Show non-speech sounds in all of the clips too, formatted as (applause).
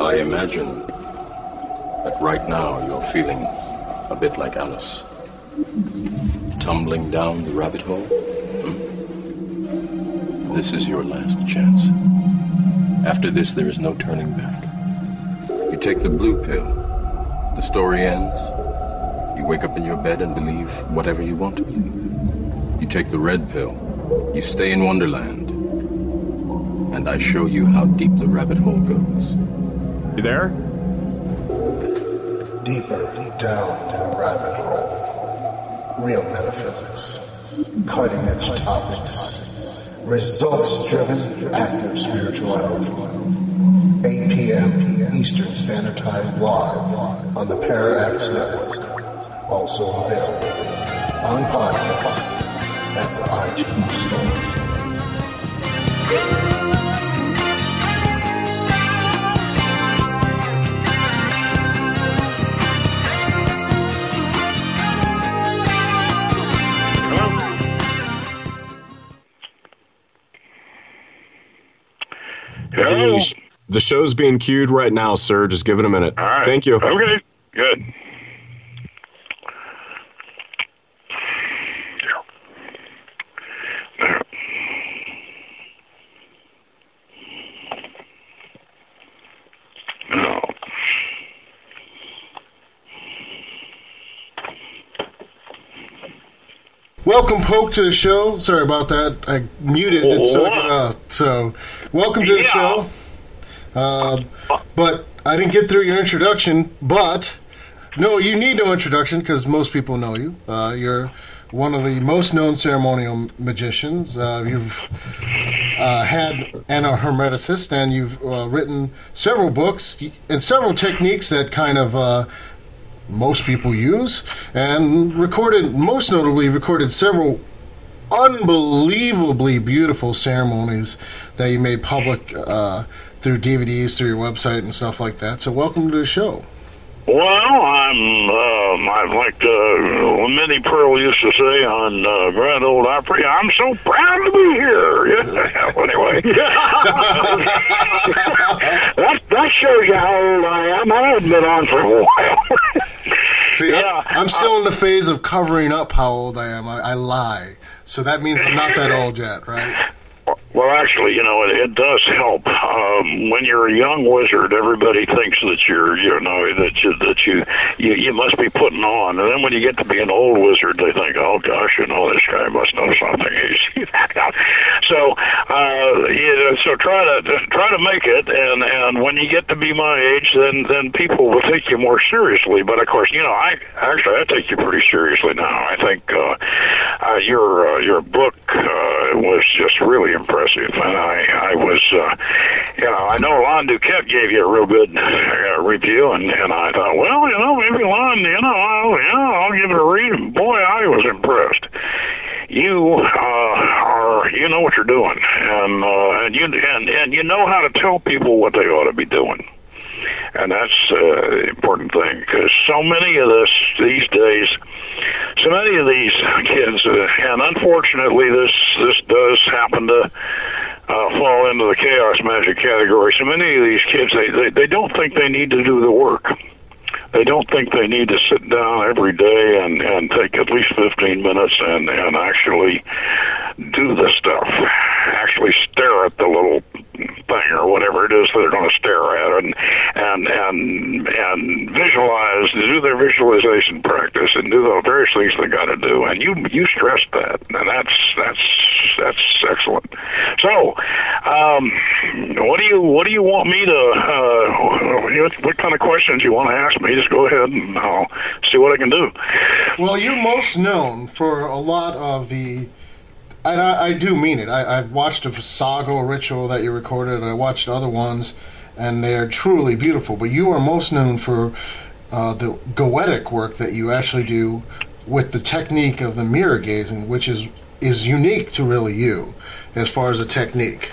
I imagine that right now you're feeling a bit like Alice. Tumbling down the rabbit hole? Hmm? This is your last chance. After this, there is no turning back. You take the blue pill. The story ends. You wake up in your bed and believe whatever you want to believe. You take the red pill. You stay in Wonderland. And I show you how deep the rabbit hole goes. You there? Deeper down the rabbit hole. Real metaphysics. Cutting edge topics. Results driven active spirituality. 8 p.m. Eastern Standard Time live on the Parax Network. Also available on podcast at the iTunes Store. The, the show's being queued right now, sir. Just give it a minute. All right. Thank you. Okay, good. Welcome, Poke, to the show. Sorry about that. I muted it so uh, so welcome to the Yeah. show. Uh, but I didn't get through your introduction. But no, you need no introduction because most people know you. Uh, you're one of the most known ceremonial magicians. Uh, you've uh, had an a hermeticist, and you've uh, written several books and several techniques that kind of uh, most people use, and recorded, most notably, recorded several unbelievably beautiful ceremonies that you made public uh, through DVDs, through your website, and stuff like that. So, welcome to the show. Well, I'm, um, I'm like uh, Minnie Pearl used to say on uh, Grand Ole Opry, I'm so proud to be here. (laughs) Yeah. anyway, (laughs) that, that shows you how old I am. I haven't been on for a while. (laughs) See, I- Yeah. I'm still in the phase of covering up how old I am. I, I lie. So, that means I'm not that old yet, right? Well, actually, you know, it, it does help. Um, when you're a young wizard, everybody thinks that you're, you know, that you that you, you you must be putting on, and then when you get to be an old wizard, they think, oh gosh, you know, this guy must know something. (laughs) He's so, uh, you know, so try to try to make it, and and when you get to be my age, then then people will take you more seriously. But of course, you know, I actually I take you pretty seriously now. I think uh, uh, your uh, your book uh, was just really impressive, and I I was, uh, you know, I know Lon Duquette gave you a real good uh, review, and and I thought, well, you know, maybe Lon, you know, I'll, you know, I'll give it a read. Boy, I was impressed. You uh, are, you know what you're doing, and uh, and you and and you know how to tell people what they ought to be doing and that's uh, the important thing because so many of this these days, so many of these kids, uh, and unfortunately, this this does happen to uh, fall into the chaos magic category. So many of these kids, they, they they don't think they need to do the work. They don't think they need to sit down every day and and take at least 15 minutes and and actually do the stuff. Actually stare at the little thing or whatever it is that they're going to stare at and and and and visualize do their visualization practice and do the various things they got to do. And you you stress that. And that's that's that's excellent. So um what do you what do you want me to uh what, what kind of questions you want to ask me? Just go ahead and I'll see what I can do. Well, you're most known for a lot of the. And I, I do mean it. I, I've watched a Sago ritual that you recorded. I watched other ones, and they're truly beautiful. But you are most known for uh, the goetic work that you actually do with the technique of the mirror gazing, which is is unique to really you, as far as a technique.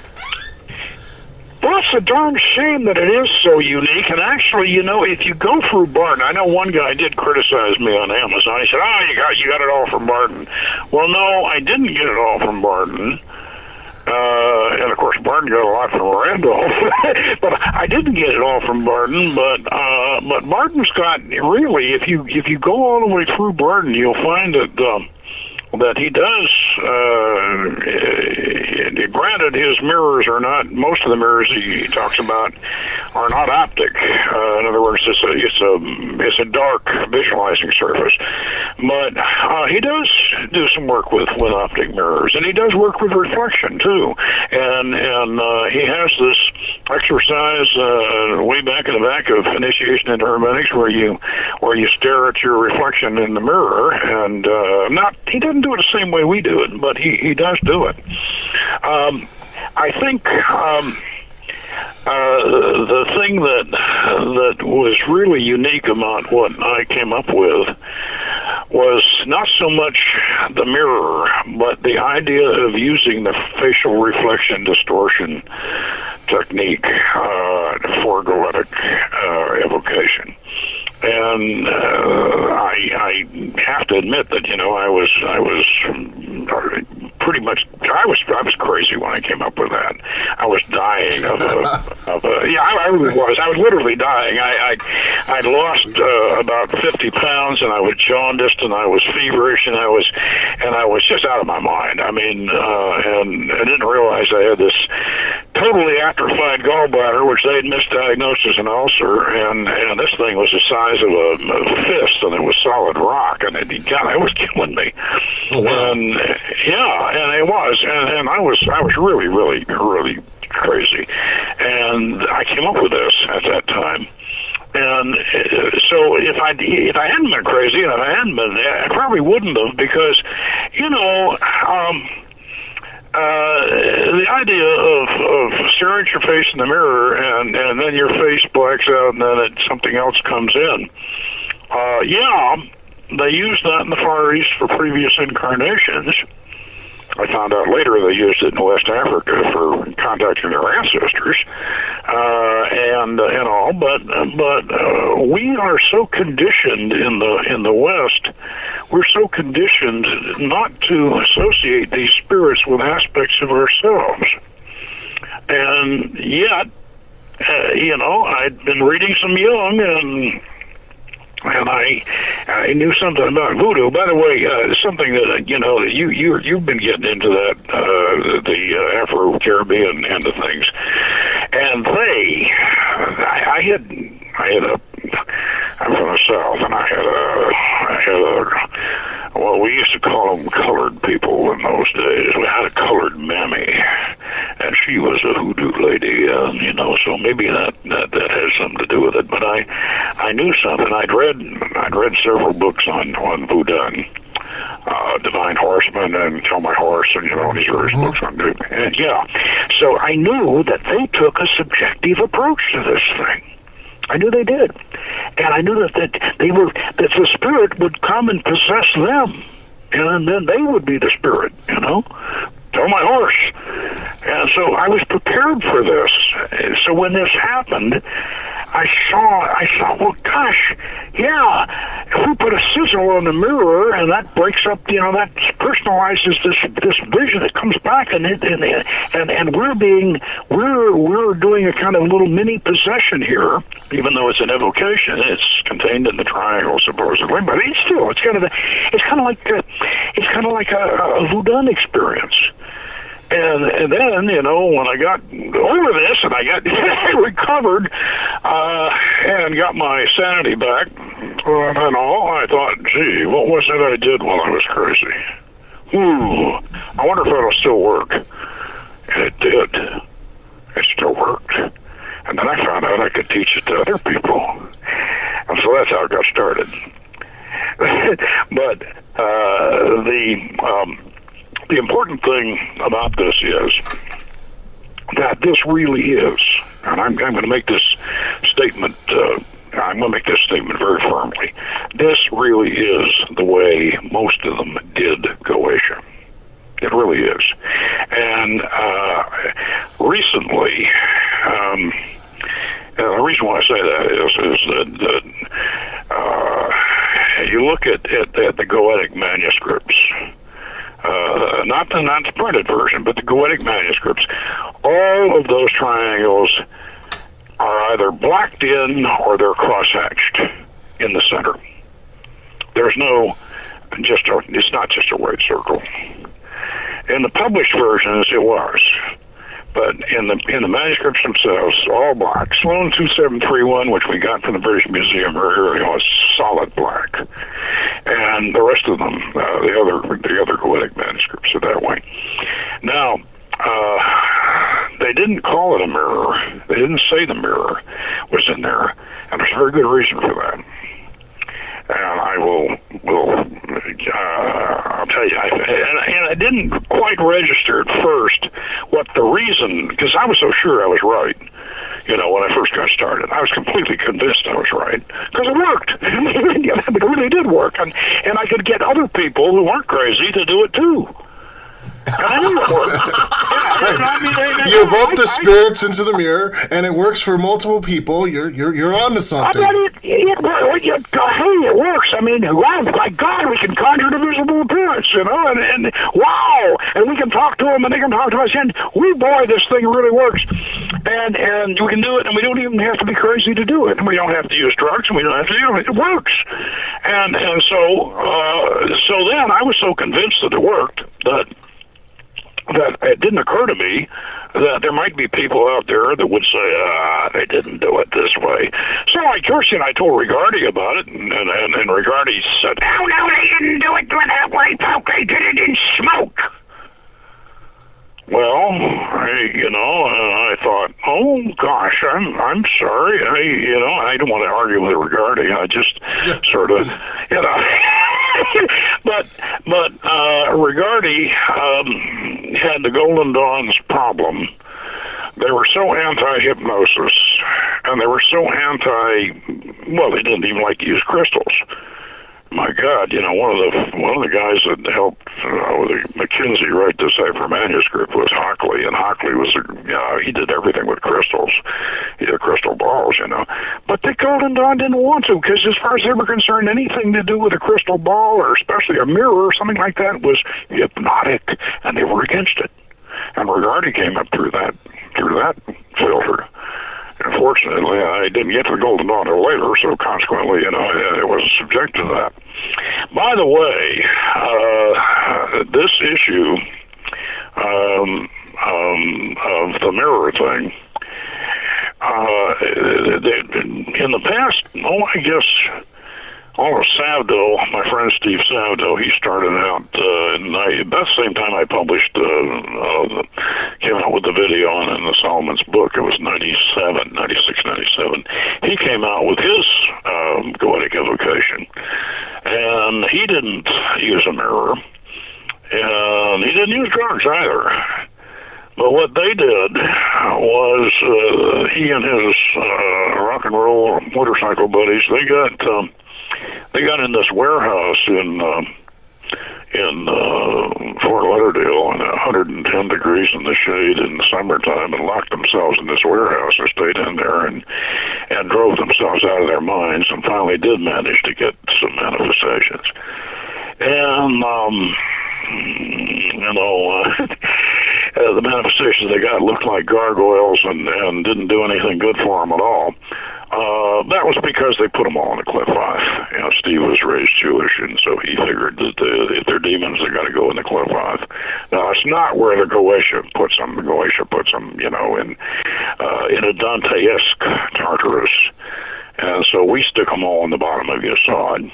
It's a darn shame that it is so unique. And actually, you know, if you go through Bardon, I know one guy did criticize me on Amazon. He said, "Oh, you got you got it all from Bardon." Well, no, I didn't get it all from Bardon. Uh, and of course, course, Bardon got a lot from Randolph, (laughs) but I didn't get it all from Bardon. But uh, but Bardon's got really, if you if you go all the way through Bardon, you'll find that. Um, that he does. Uh, granted, his mirrors are not. Most of the mirrors he talks about are not optic. Uh, in other words, it's a it's a it's a dark visualizing surface. But uh, he does do some work with with optic mirrors, and he does work with reflection too. And and uh, he has this exercise uh, way back in the back of initiation into hermetics, where you where you stare at your reflection in the mirror, and uh, not he doesn't do it the same way we do it, but he he does do it. Um, I think. Um, uh, the thing that that was really unique about what I came up with was not so much the mirror, but the idea of using the facial reflection distortion technique uh, for goetic uh, evocation and uh, I, I have to admit that you know I was I was pretty much I was I was crazy when I came up with that. I was dying of a, (laughs) of a yeah I, I really was I was literally dying. I I I'd lost uh, about fifty pounds and I was jaundiced and I was feverish and I was and I was just out of my mind. I mean uh, and I didn't realize I had this totally atrophied gallbladder which they had misdiagnosed as an ulcer and and this thing was the size size of a, a fist, and it was solid rock, and it God, it was killing me. Oh, wow. And yeah, and it was, and, and I was, I was really, really, really crazy, and I came up with this at that time. And uh, so, if I if I hadn't been crazy, and if I hadn't been, there, I probably wouldn't have because, you know, um, uh, the idea of, of staring at your face in the mirror and, and then your face blacks out and then it, something else comes in. Uh, yeah, they used that in the Far East for previous incarnations. I found out later they used it in West Africa for contacting their ancestors, uh, and uh, and all. But but uh, we are so conditioned in the in the West, we're so conditioned not to associate these spirits with aspects of ourselves, and yet, uh, you know, I'd been reading some Jung and and I I knew something about voodoo. By the way, uh, something that uh, you know you you you've been getting into that uh, the uh, Afro Caribbean end of things, and they I, I had I had a I'm from the south, and I had a I had a well we used to call them colored people in those days. We had a colored mammy, and she was a hoodoo lady, and you know so maybe that that that has something to do with it. But I I knew something. I'd read I'd read several books on on voodoo. Uh, Divine Horseman and Tell My Horse and you know these various books on voodoo. And yeah, so I knew that they took a subjective approach to this thing. I knew they did, and I knew that, that they were that the spirit would come and possess them, and then they would be the spirit. You know, tell my horse. And so I was prepared for this. So when this happened, I saw, I thought, well, gosh, yeah, if we put a sigil on the mirror and that breaks up, you know, that personalizes this this vision that comes back, and it, and and and we're being we're we're doing a kind of little mini possession here, even though it's an evocation, it's contained in the triangle supposedly, but it's still it's kind of a, it's kind of like a, it's kind of like a, a voodoo experience. And, and then, you know, when I got over this and I got (laughs) recovered uh, and got my sanity back uh, and all, I thought, gee, what was it I did while I was crazy? Hmm, I wonder if it'll still work. And it did. It still worked. And then I found out I could teach it to other people. And so that's how it got started. (laughs) but uh, the um, the important thing about this is that this really is, and I'm, I'm going to make this statement. Uh, I'm going to make this statement very firmly. This really is the way most of them did Goetia. It really is. And uh, recently, um, the reason why I say that is, is that, that uh, you look at, at, at the Goetic manuscripts, uh, not the not the printed version, but the Goetic manuscripts, all of those triangles are either blacked in or they're cross-hatched in the center. There's no just a, it's not just a white circle. In the published versions, it was, but in the in the manuscripts themselves, all black. Sloane two seven three one, which we got from the British Museum earlier, was solid black, and the rest of them, uh, the other the other Goetic manuscripts are that way. Now. Uh, they didn't call it a mirror. They didn't say the mirror was in there, and there's a very good reason for that and I will will uh, I'll tell you. I, and, and I didn't quite register at first what the reason because I was so sure I was right. You know, when I first got started, I was completely convinced I was right because it worked. (laughs) it really did work, and and I could get other people who weren't crazy to do it too. (laughs) you vote the spirits into the mirror, and it works for multiple people. You're you're you're on to something. I mean, it, it, it, hey, it works. I mean, wow, my God, we can conjure the visible appearance, you know, and, and wow, and we can talk to them, and they can talk to us, and we boy, this thing really works, and and we can do it, and we don't even have to be crazy to do it, and we don't have to use drugs, and we don't have to do it. It works, and and so uh, so then I was so convinced that it worked that that it didn't occur to me that there might be people out there that would say, ah, they didn't do it this way. So I, Kirsty and I told Regardie about it, and, and, and Regardie said, no, no, they didn't do it that way, Poke. They did it in smoke. Well, I, you know, and I thought, oh gosh, I'm I'm sorry. I, you know, I don't want to argue with Regardie. I just (laughs) sort of, you know. (laughs) but but uh, Regardie um, had the Golden Dawn's problem. They were so anti-hypnosis, and they were so anti. Well, they didn't even like to use crystals my God, you know, one of the one of the guys that helped uh, the Mackenzie write the cipher manuscript was Hockley, and Hockley was, a, you know, he did everything with crystals, he did crystal balls, you know. But the Golden Dawn didn't want to, because as far as they were concerned, anything to do with a crystal ball or especially a mirror or something like that was hypnotic, and they were against it. And Regardie came up through that through that filter. Unfortunately, I didn't get the Golden Dawn later, so consequently, you know, I, wasn't subject to that. By the way, uh, this issue um, um, of the mirror thing, uh, in the past, oh, I guess Oliver Savedow, my friend Steve Savedow, he started out uh, in about the same time I published, uh, uh, came out with the video on in the Solomon's book. It was 97, 96, 97. He came out with his um, Goetic evocation, and he didn't use a mirror, and he didn't use drugs either. But what they did was uh, he and his uh, rock and roll motorcycle buddies, they got um, they got in this warehouse in uh, in uh, Fort Lauderdale in 110 degrees in the shade in the summertime and locked themselves in this warehouse and stayed in there and and drove themselves out of their minds and finally did manage to get some manifestations. And um, you know, uh, (laughs) the manifestations they got looked like gargoyles and and didn't do anything good for them at all. Uh, that was because they put them all in the cliff five. You know, Steve was raised Jewish, and so he figured that the, if they're demons, they got to go in the cliff five. Now, it's not where the Goetia puts them. The Goetia puts them, you know, in uh, in a Dante-esque Tartarus, and so we stick them all in the bottom of Yesod.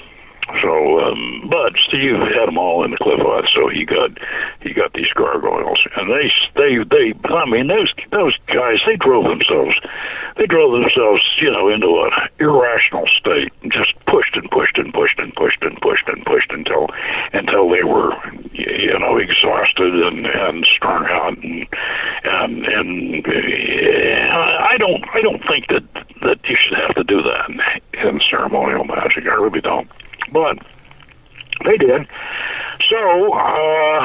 So, um, but Steve had them all in the Qliphoth, so he got he got these gargoyles, and they they they. I mean, those those guys they drove themselves they drove themselves, you know, into an irrational state, and just pushed and pushed and pushed and pushed and pushed and pushed until until they were, you know, exhausted and and strung out, and and and I don't I don't think that that you should have to do that in ceremonial magic. I really don't. But they did. So uh,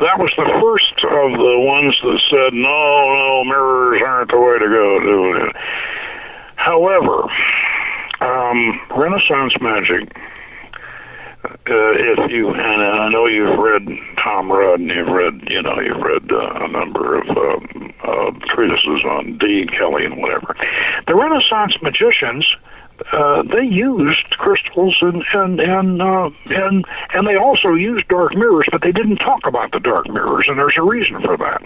that was the first of the ones that said, no, no, mirrors aren't the way to go. However, um, Renaissance magic if you and I know you've read Tom Rudd and you've read you know you've read uh, a number of um, uh, treatises on Dean Kelly and whatever. The Renaissance magicians uh, they used crystals and and and uh, and and they also used dark mirrors, but they didn't talk about the dark mirrors, and there's a reason for that.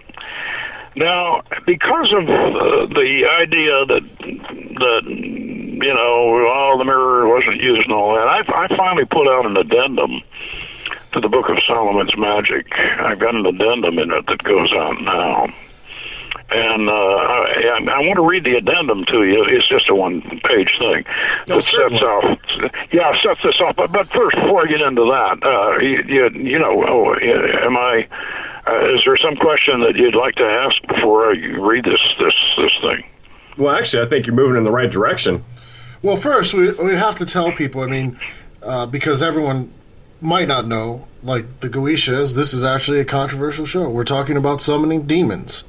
Now, because of uh, the idea that that you know, all the mirror wasn't used and all that, I, I finally put out an addendum to the Book of Solomon's Magic. I've got an addendum in it that goes out now. And uh, I, I want to read the addendum to you. It's just a one-page thing No, that sets certainly. off. Yeah, sets this off. But, but first, before I get into that, uh, you, you, you know, oh, am I? Uh, is there some question that you'd like to ask before I read this this this thing? Well, actually, I think you're moving in the right direction. Well, first we we have to tell people. I mean, uh, because everyone might not know, like the Goetias, this is actually a controversial show. We're talking about summoning demons,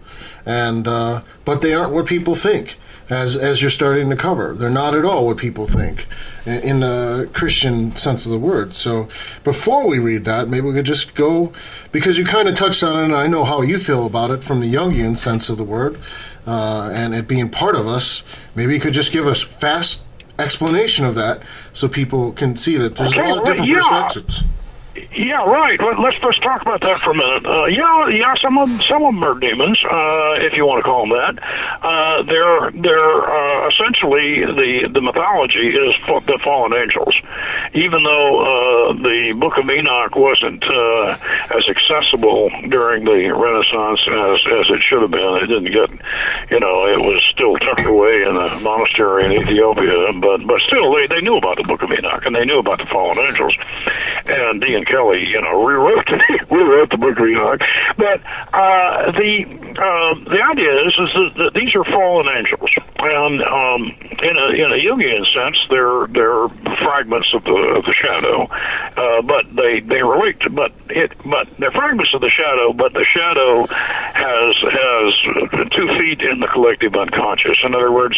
and uh, but they aren't what people think. As as you're starting to cover, they're not at all what people think in the Christian sense of the word. So before we read that, maybe we could just go because you kind of touched on it, and I know how you feel about it from the Jungian sense of the word, uh, and it being part of us. Maybe you could just give us fast explanation of that so people can see that there's Okay, a lot of well, different yeah. perspectives. Yeah, right. Let, let's let's talk about that for a minute. Uh, yeah, yeah. Some of some of them are demons, uh, if you want to call them that. Uh, they're they're uh, essentially the the mythology is the fallen angels. Even though uh, the Book of Enoch wasn't uh, as accessible during the Renaissance as as it should have been, it didn't get, you know, it was still tucked away in a monastery in Ethiopia. But but still, they they knew about the Book of Enoch and they knew about the fallen angels. And Dean Kelly, you know, rewrote (laughs) rewrote the Book of Enoch. But uh, the uh, the idea is is that, that these are fallen angels, and um, in a in a Jungian sense, they're they're fragments of the of the shadow, uh, but they they relate. To, but it but they're fragments of the shadow, but the shadow has has two feet in the collective unconscious. In other words,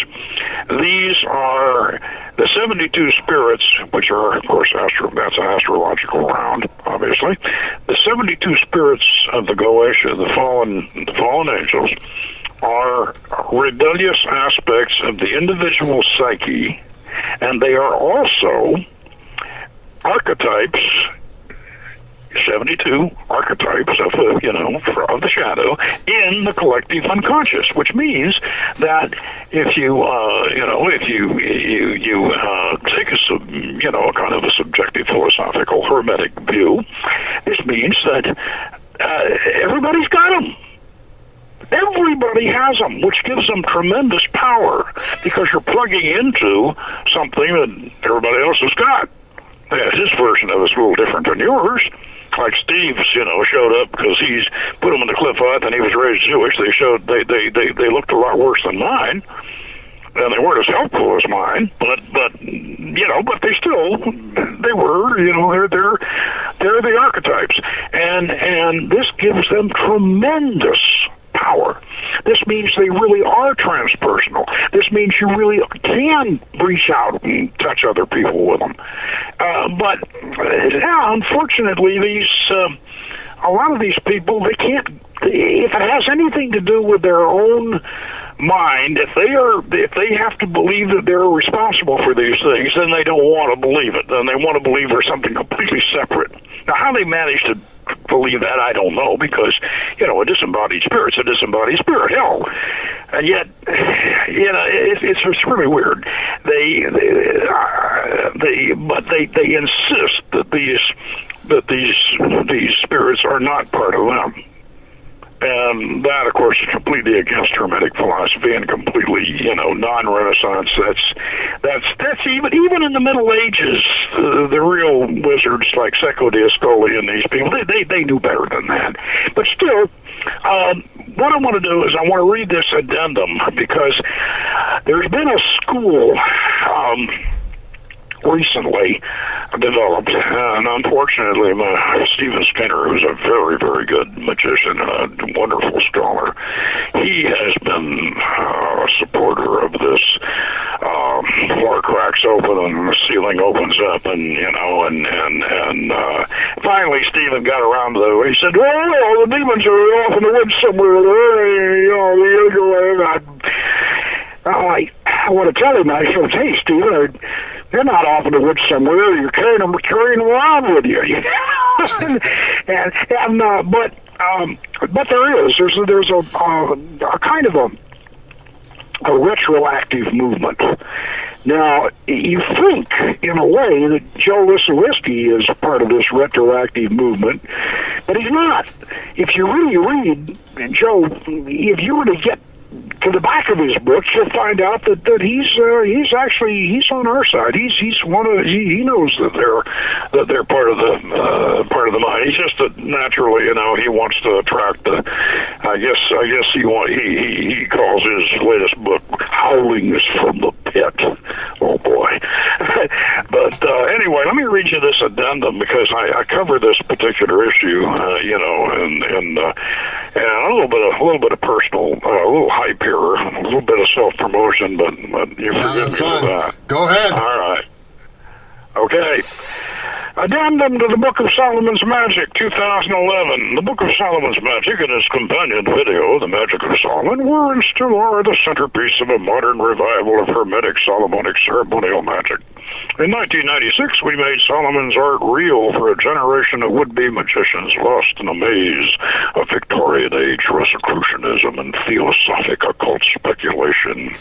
these are the 72 spirits, which are, of course, astro, that's an astrological round, obviously. The 72 spirits of the Goetia, the fallen, the fallen angels, are rebellious aspects of the individual psyche, and they are also archetypes 72 archetypes of the, you know, of the shadow in the collective unconscious, which means that if you, uh, you know, if you, you, you, uh, take a, sub, you know, kind of a subjective philosophical hermetic view, this means that, uh, everybody's got them. Everybody has them, which gives them tremendous power because you're plugging into something that everybody else has got. Yeah, his version of it's a little different than yours. Like Steve's, you know, showed up because he's put him in the Qliphoth and he was raised Jewish. They showed they they they they looked a lot worse than mine, and they weren't as helpful as mine. But but you know, but they still they were you know they're they're they're the archetypes, and and this gives them tremendous power. This means they really are transpersonal. This means you really can reach out and touch other people with them. Uh, but yeah, unfortunately, these uh, a lot of these people they can't. If it has anything to do with their own mind, if they are, if they have to believe that they're responsible for these things, then they don't want to believe it. Then they want to believe there's something completely separate. Now, how they manage to believe that I don't know because you know a disembodied spirit's a disembodied spirit. Hell, and yet (sighs) you know it, it's it's really weird. They they, uh, they but they they insist that these that these these spirits are not part of them. And that, of course, is completely against Hermetic philosophy and completely, you know, non-Renaissance. That's that's that's even even in the Middle Ages, uh, the real wizards like Cecco d'Ascoli and these people, they, they they knew better than that. But still, um, what I want to do is I want to read this addendum because there's been a school. Um, recently developed, and unfortunately, my Stephen Skinner, who's a very, very good magician and a wonderful scholar, he has been uh, a supporter of this uh, floor cracks open and the ceiling opens up, and you know, and and and uh, finally Stephen got around to the. He said, "Well, well the demons are off in the woods somewhere there. You know, the other way." I, I want to tell him. I said, "Hey, Stephen, they're not off in the woods somewhere. You're carrying them, carrying them around with you." (laughs) and and uh, but um, but there is there's there's a, uh, a kind of a a retroactive movement. Now, you think, in a way, that Joe Lisiewski is part of this retroactive movement, but he's not. If you really read Joe, if you were to get to the back of his book, you'll find out that, that he's uh, he's actually he's on our side. He's he's one of he, he knows that they're that they're part of the uh, part of the mind. He's just that naturally, you know, he wants to attract the. I guess I guess he want he he, he calls his latest book "Howlings from the Pit." Oh boy! (laughs) but uh, anyway, let me read you this addendum because I, I cover this particular issue, uh, you know, and and uh, and a little bit of a little bit of personal, uh, a little hype here, a little bit of self promotion, but but you No, forgive me for fine. that. Go ahead. All right. Okay. Addendum to the Book of Solomon's Magic, 2011. The Book of Solomon's Magic and its companion video, The Magic of Solomon, were and still are the centerpiece of a modern revival of Hermetic Solomonic ceremonial magic. In 1996, we made Solomon's art real for a generation of would-be magicians lost in a maze of Victorian age Rosicrucianism and theosophic occult speculation.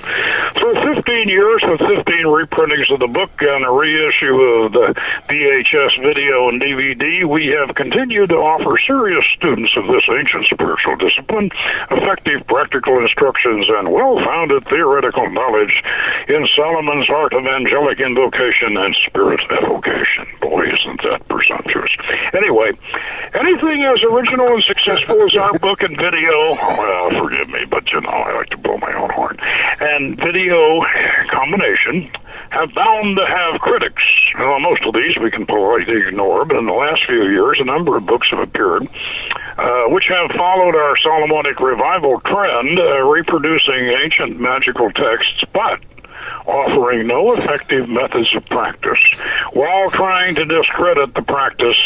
For 15 years, with 15 reprintings of the book and a reissue of the VHS video and DVD, we have continued to offer serious students of this ancient spiritual discipline effective practical instructions and well-founded theoretical knowledge in Solomon's art of angelic invocation and spirit evocation. Boy, isn't that presumptuous. Anyway, anything as original and successful as our book and video, well, forgive me, but you know, I like to blow my own horn, and video combination have bound to have critics. Well, most of these we can politely ignore, but in the last few years, a number of books have appeared uh, which have followed our Solomonic revival trend, uh, reproducing ancient magical texts, but offering no effective methods of practice while trying to discredit the practice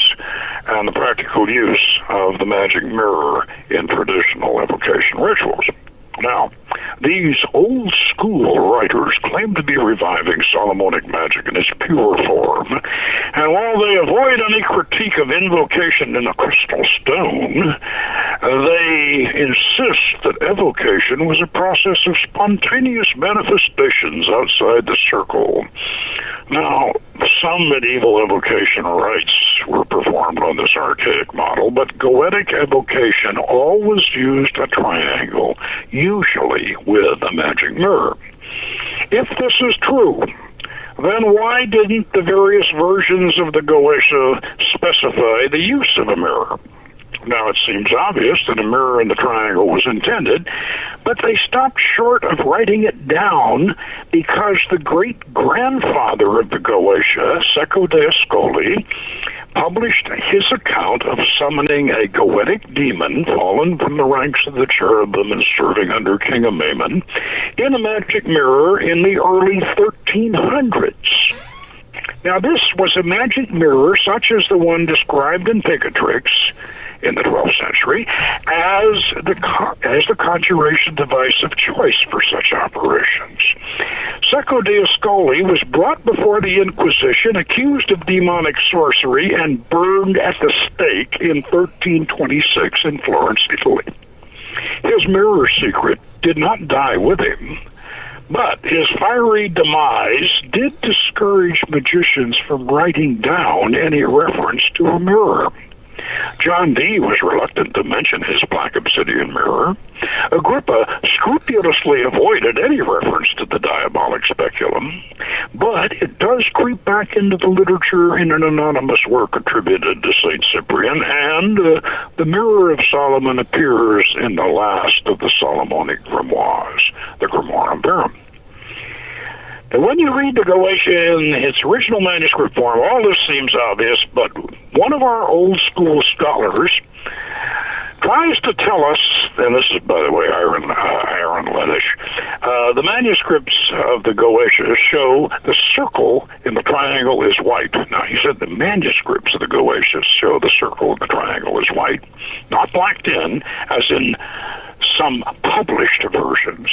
and the practical use of the magic mirror in traditional evocation rituals. Now, these old school writers claim to be reviving Solomonic magic in its pure form, and while they avoid any critique of invocation in a crystal stone, they insist that evocation was a process of spontaneous manifestations outside the circle. Now, some medieval evocation rites were performed on this archaic model, but goetic evocation always used a triangle, usually with a magic mirror. If this is true, then why didn't the various versions of the Goetia specify the use of a mirror? Now, it seems obvious that a mirror in the triangle was intended, but they stopped short of writing it down because the great grandfather of the Goetia, Cecco de Ascoli, published his account of summoning a goetic demon fallen from the ranks of the cherubim and serving under King Amaymon in a magic mirror in the early 1300s. Now, this was a magic mirror such as the one described in Picatrix in the 12th century as the as the conjuration device of choice for such operations. Cecco de Ascoli was brought before the Inquisition, accused of demonic sorcery, and burned at the stake in 1326 in Florence, Italy. His mirror secret did not die with him. But his fiery demise did discourage magicians from writing down any reference to a mirror. John Dee was reluctant to mention his black obsidian mirror. Agrippa scrupulously avoided any reference to the diabolic speculum, but it does creep back into the literature in an anonymous work attributed to St. Cyprian, and uh, the Mirror of Solomon appears in the last of the Solomonic grimoires, the Grimoire Verum. And when you read the Goetia in its original manuscript form, all this seems obvious, but one of our old school scholars tries to tell us and this is, by the way, Aaron, uh, Aaron Leitch. Uh, the manuscripts of the Goetia show the circle in the triangle is white. Now, he said the manuscripts of the Goetia show the circle in the triangle is white, not blacked in, as in some published versions.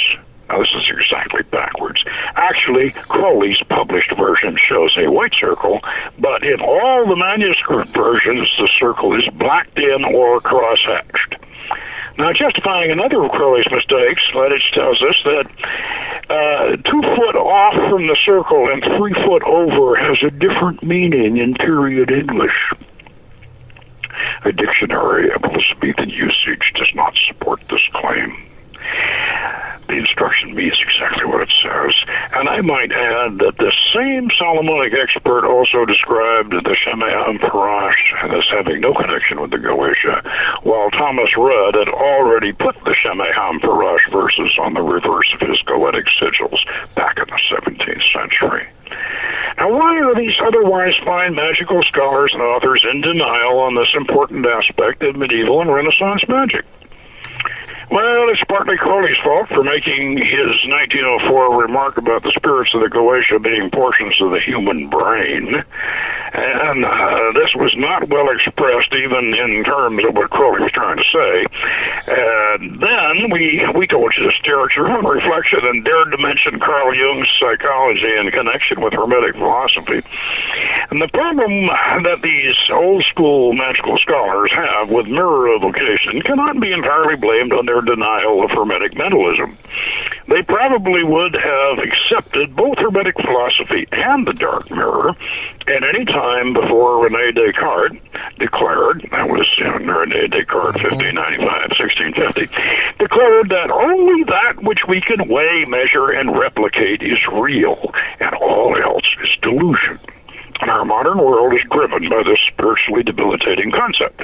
Now, this is exactly backwards. Actually, Crowley's published version shows a white circle, but in all the manuscript versions, the circle is blacked in or cross-hatched. Now, justifying another of Crowley's mistakes, Leitch tells us that uh, two foot off from the circle and three foot over has a different meaning in period English. A dictionary of Elizabethan usage does not support this claim. The instruction means exactly what it says. And I might add that the same Solomonic expert also described the Shemay Parash as having no connection with the Goetia, while Thomas Rudd had already put the Shemhamphorash verses on the reverse of his Goetic sigils back in the 17th century. Now, why are these otherwise fine magical scholars and authors in denial on this important aspect of medieval and Renaissance magic? Well, it's partly Crowley's fault for making his 1904 remark about the spirits of the Goetia being portions of the human brain. And uh, this was not well expressed even in terms of what Crowley was trying to say. And then we, we told you this literature on reflection and dared to mention Carl Jung's psychology in connection with Hermetic philosophy. And the problem that these old school magical scholars have with mirror evocation cannot be entirely blamed on their denial of Hermetic mentalism. They probably would have accepted both Hermetic philosophy and the dark mirror at any time before Rene Descartes declared, that was you know, Rene Descartes, mm-hmm. 1595, 1650, declared that only that which we can weigh, measure, and replicate is real, and all else is delusion. And our modern world is driven by this spiritually debilitating concept.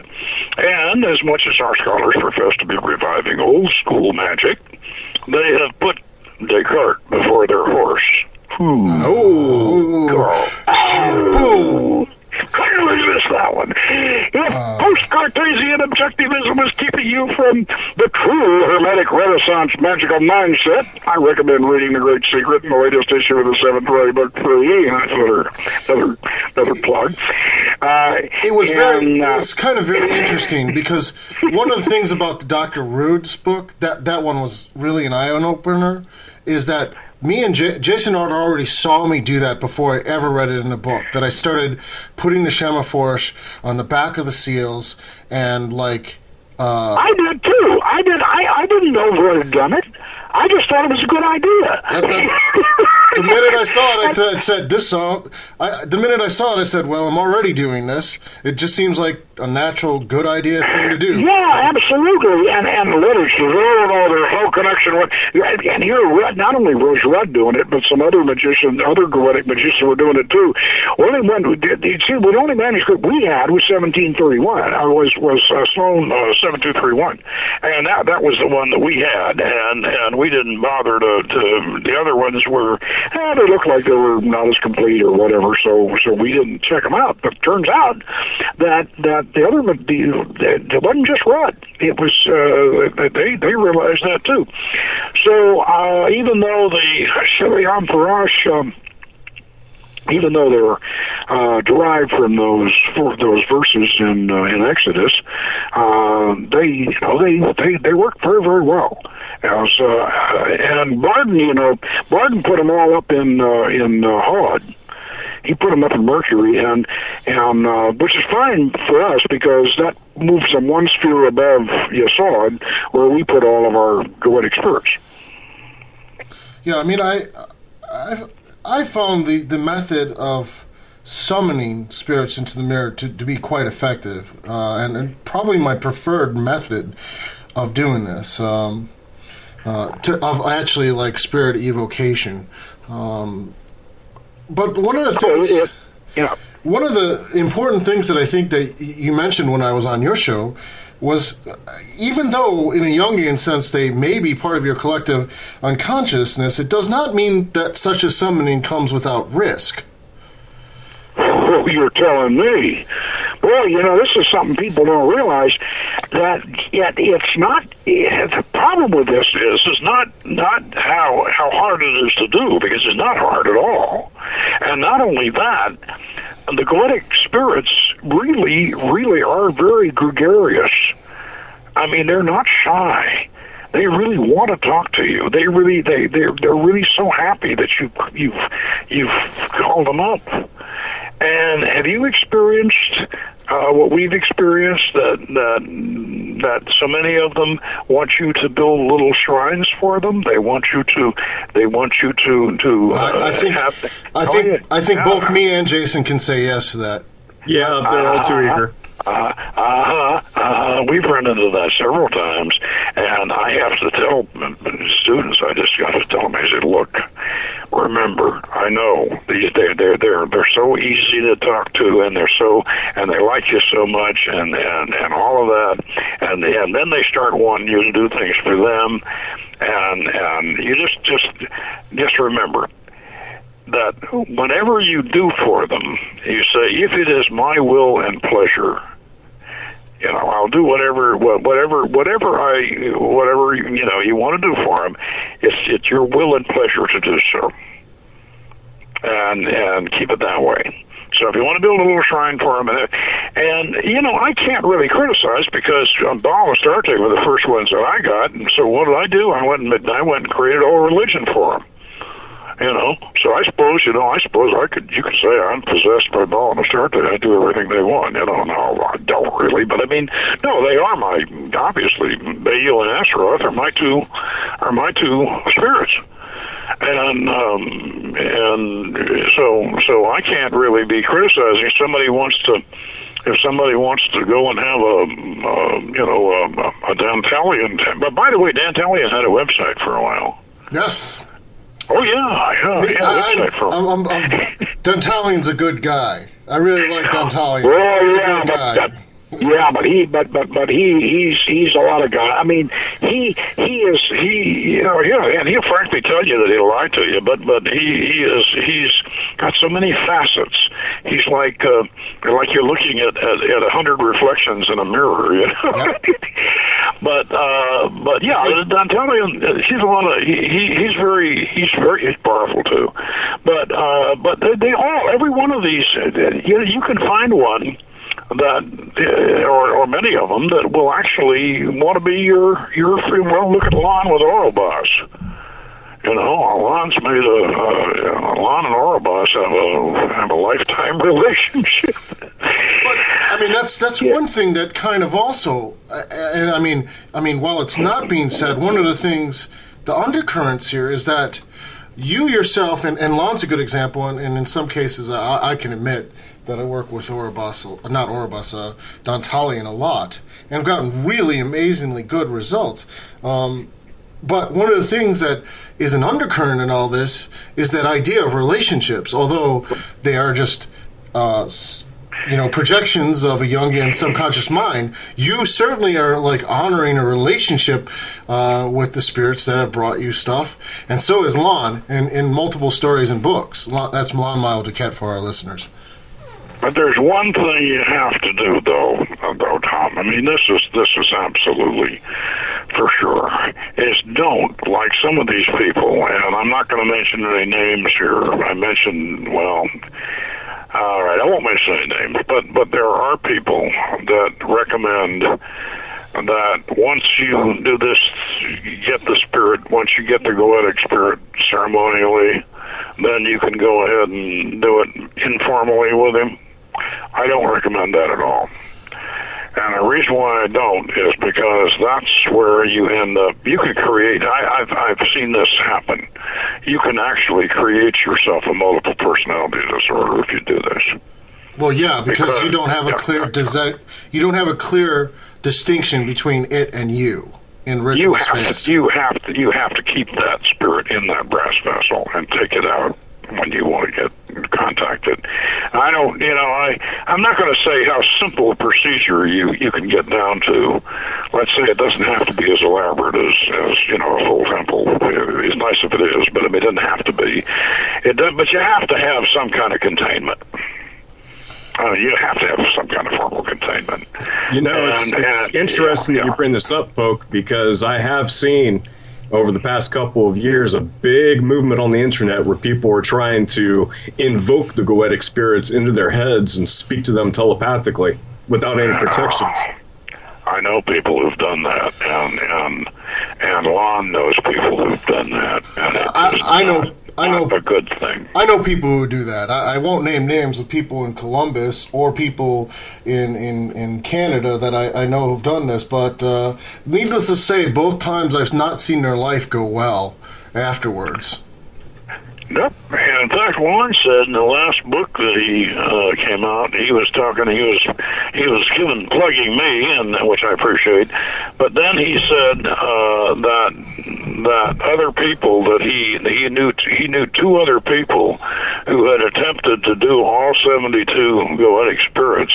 And as much as our scholars profess to be reviving old school magic, they have put Descartes before their horse. Oh. Oh. Clearly missed that one. If uh, post-Cartesian objectivism is keeping you from the true Hermetic Renaissance magical mindset, I recommend reading The Great Secret in the latest issue of the Seventh Ray Book Three. Another, another, another plug. Uh, it was and, very, uh, it was kind of very interesting because one of the things about the Dr. Rudd's book that that one was really an eye opener is that me and J- Jason already saw me do that before I ever read it in a book. That I started putting the Shemhamphorash on the back of the seals and like. Uh, I did too. I did. I, I didn't know who had done it. I just thought it was a good idea. (laughs) the minute I saw it, I (laughs) th- said this song. I, the minute I saw it, I said, "Well, I'm already doing this. It just seems like a natural, good idea thing to do." Yeah, absolutely. And and literature, you know, their whole connection with. And here, not only was Rudd doing it, but some other magicians, other Goetic magicians were doing it too. Only one did. See, the only manuscript we had was 1731. I was was uh, Sloane uh, 7231, and that that was the one that we had, and and we didn't bother to. to the other ones were eh, they looked like they were not as complete or whatever, so so we didn't check them out. But it turns out that that the other the, it wasn't just Rudd. It was uh, they they realized that too. So uh, even though the Shaliam Parash um, even though they're uh, derived from those those verses in uh, in Exodus, uh, they you know they they they work very very well. As, uh, and Bardon, you know, Bardon put them all up in uh, in uh, Hod. He put them up in Mercury, and and which is fine for us because that moves them one sphere above Yesod, where we put all of our Goetic spirits. Yeah, I mean, I I've I found the, the method of summoning spirits into the mirror to, to be quite effective, uh, and, and, probably my preferred method of doing this. Um, uh, to, of actually like spirit evocation. Um, but one of the things, yeah. one of the important things that I think that you mentioned when I was on your show was even though in a Jungian sense they may be part of your collective unconsciousness, it does not mean that such a summoning comes without risk. Well, you're telling me. boy, you know, this is something people don't realize that yet it's not. Eh, the problem with this is is not not how how hard it is to do because it's not hard at all, and not only that, the goetic spirits really really are very gregarious. I mean, they're not shy they really want to talk to you. They really they they're they're really so happy that you you've you've called them up. And have you experienced uh, what we've experienced that that that so many of them want you to build little shrines for them. They want you to they want you to to. Uh, I, I think have, I oh, think yeah. I think Yeah. both me and Jason can say yes to that. Yeah, they're all too eager. Uh, uh-huh, uh-huh. We've run into that several times, and I have to tell students. I just got to tell them. I said, "Look, remember, I know these they're they're they're they're so easy to talk to, and they're so and they like you so much, and and and all of that, and and then they start wanting you to do things for them, and and you just just just remember." that whenever you do for them, you say, if it is my will and pleasure, you know, I'll do whatever, whatever, whatever I, whatever you know you want to do for them. It's it's your will and pleasure to do so, and and keep it that way. So if you want to build a little shrine for him, and, and you know, I can't really criticize because um, Baal and Astarte were the first ones that I got, and so what did I do? I went and I went and created a whole religion for them. You know, so I suppose you know, I suppose I could you could say I'm possessed by Baal and Astarte. I do everything they want. You know, no, I don't really, but I mean, no, they are my obviously Baal and Astaroth are my two are my two spirits and um, and so so I can't really be criticizing. Somebody wants to. If somebody wants to go and have a, uh, you know, a, a Dantalian, but by the way, Dantalian had a website for a while. Yes. Oh yeah, yeah, yeah, I, for. I'm, I'm, I'm, Dantalian's a good guy. I really like Dantalian. Well, He's a yeah, good but guy. that, yeah, but he, but but but he, he's he's a lot of guy. I mean, he he is he, you know, yeah, and he'll frankly tell you that he'll lie to you. But but he he is he's got so many facets. He's like uh, like you're looking at at, at a hundred reflections in a mirror. You know. (laughs) but uh, but yeah, Dantalian, uh, he's a lot of he, he he's very he's very he's powerful too. But uh, but they, they all every one of these uh, you you can find one that uh, or, or many of them that will actually want to be your your free well look at Lon with Orobas. You know, Lon's made a uh, Lon and Orobas have a have a lifetime relationship. But I mean, that's that's one thing that kind of also, and I mean, I mean, while it's not being said, one of the things, the undercurrents here is that you yourself, and, and Lon's a good example, and, and in some cases, I, I can admit that I work with Orobas, not Orobas, uh, Dantalian a lot, and I've gotten really amazingly good results. Um, but one of the things that is an undercurrent in all this is that idea of relationships, although they are just, uh, you know, projections of a Jungian subconscious mind. You certainly are like honoring a relationship uh, with the spirits that have brought you stuff, and so is Lon in, in multiple stories and books. Lon, that's Lon Milo DuQuette for our listeners. But there's one thing you have to do, though, though, Tom. I mean, this is this is absolutely for sure. Is don't like some of these people, and I'm not going to mention any names here. I mentioned well. All right, I won't mention any names, but but there are people that recommend that once you do this, get the spirit. Once you get the goetic spirit ceremonially, then you can go ahead and do it informally with him. I don't recommend that at all. And the reason why I don't is because that's where you end up. You can create. I, I've I've seen this happen. You can actually create yourself a multiple personality disorder if you do this. Well, yeah, because, Because- you don't have a yeah. clear desi- you don't have a clear distinction between it and you in You have space. to. You have to. You have to keep that spirit in that brass vessel and take it out when you want to get contacted. I don't. You know. I. I'm not going to say how simple a procedure you you can get down to. Let's say it doesn't have to be as elaborate as as you know a full temple. It's nice if it is, but I mean it doesn't have to be. It does, but you have to have some kind of containment. I mean, you have to have some kind of formal containment. You know, it's, And- it's and- interesting yeah, that you bring this up, Poke, because I have seen over the past couple of years a big movement on the internet where people are trying to invoke the goetic spirits into their heads and speak to them telepathically without any protections. I know people who've done that, and and and Lon knows people who've done that, and I- I know- not- I know- a good thing. I know people who do that. I, I won't name names of people in Columbus or people in, in, in Canada that I, I know have done this, but uh, needless to say, both times I've not seen their life go well afterwards. Yep. And in fact, Warren said in the last book that he uh, came out, he was talking. He was he was given plugging me, and which I appreciate. But then he said uh, that that other people that he he knew he knew two other people who had attempted to do all seventy two goetic spirits,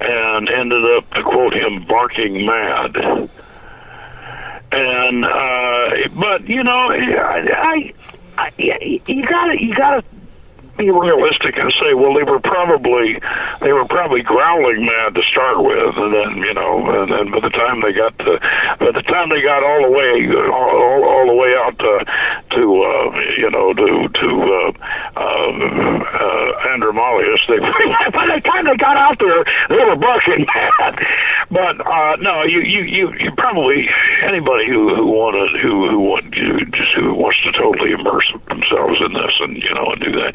and ended up, to quote him, barking mad. And uh, but you know, I, I, You gotta you gotta be realistic and say, well, they were probably they were probably growling mad to start with, and then you know, and then by the time they got to by the time they got all the way all, all, all the way out to to uh, you know to to uh, uh, uh, Andromalius, they by the time they got out there, they were barking (laughs) mad. But uh, no, you you you, you probably anybody who who wanted who who want you just who wants to totally immerse themselves in this and you know and do that,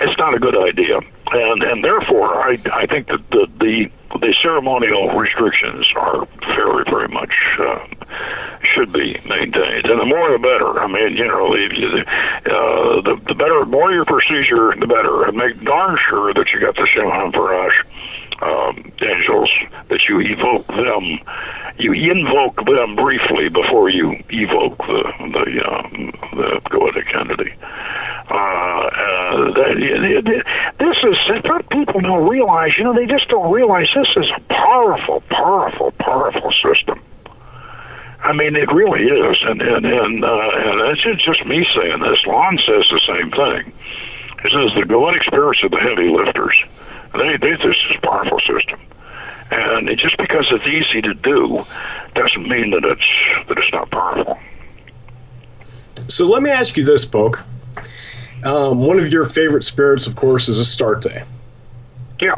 it's not a good idea. And and therefore, I I think that the the the ceremonial restrictions are very very much. Uh, should be maintained, and the more the better. I mean, you know, uh, the the better, the more your procedure, the better, and make darn sure that you got the Shemhamphorash um, angels, that you evoke them, you invoke them briefly before you evoke the the um, the goetic entity. Uh, uh, this is people don't realize. You know, they just don't realize this is a powerful, powerful, powerful system. I mean, it really is, and and and, uh, and it's just me saying this. Lon says the same thing. He says the goetic spirits are the heavy lifters. They, they this is a powerful system, and it, just because it's easy to do doesn't mean that it's that it's not powerful. So let me ask you this, Poke. Um, one of your favorite spirits, of course, is Astarte. Yeah.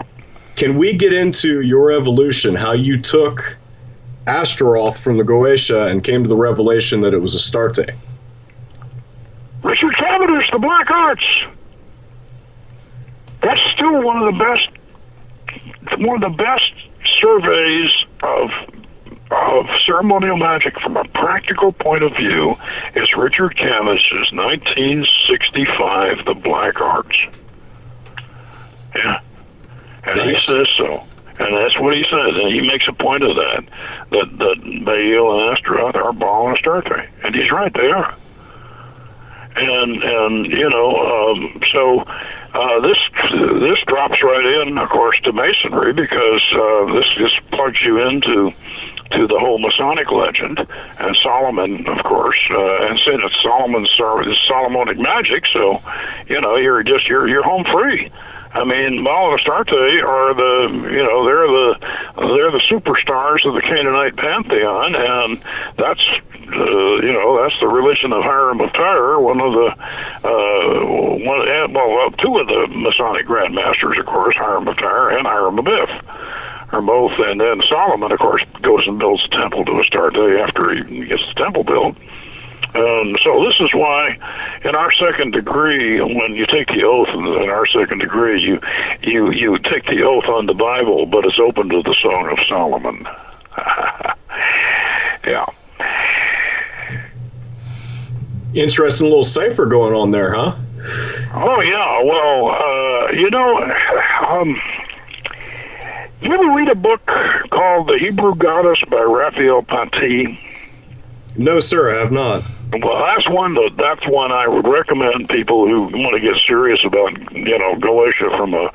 Can we get into your evolution, how you took Astaroth from the Goetia and came to the revelation that it was Astarte? Richard Cavendish, the Black Arts. That's still one of the best, one of the best surveys of of ceremonial magic from a practical point of view is Richard Cavendish's 1965 The Black Arts. Yeah, and he says so. And that's what he says, and he makes a point of that. That that Baal and Astaroth are and Astarte, and he's right. They are and and you know um, so uh, this this drops right in, of course, to masonry because uh, this just plugs you into to the whole Masonic legend and Solomon, of course, uh, and saying it's Solomon's Solomonic magic, so you know you're just you're you're home free. I mean, Baal and Astarte are the, you know, they're the, they're the superstars of the Canaanite pantheon, and that's, uh, you know, that's the religion of Hiram of Tyre, one of the, uh, one, and, well, uh, two of the Masonic grandmasters, of course, Hiram of Tyre and Hiram Abiff are both, and then Solomon, of course, goes and builds a temple to Astarte after he gets the temple built. And so this is why, in our second degree, when you take the oath in our second degree, you you you take the oath on the Bible, but it's open to the Song of Solomon. (laughs) yeah. Interesting little cipher going on there, huh? Oh yeah. Well, uh, you know, um, you ever read a book called The Hebrew Goddess by Raphael Patai? No, sir, I have not. Well, that's one. That, that's one I would recommend people who want to get serious about, you know, Goetia from a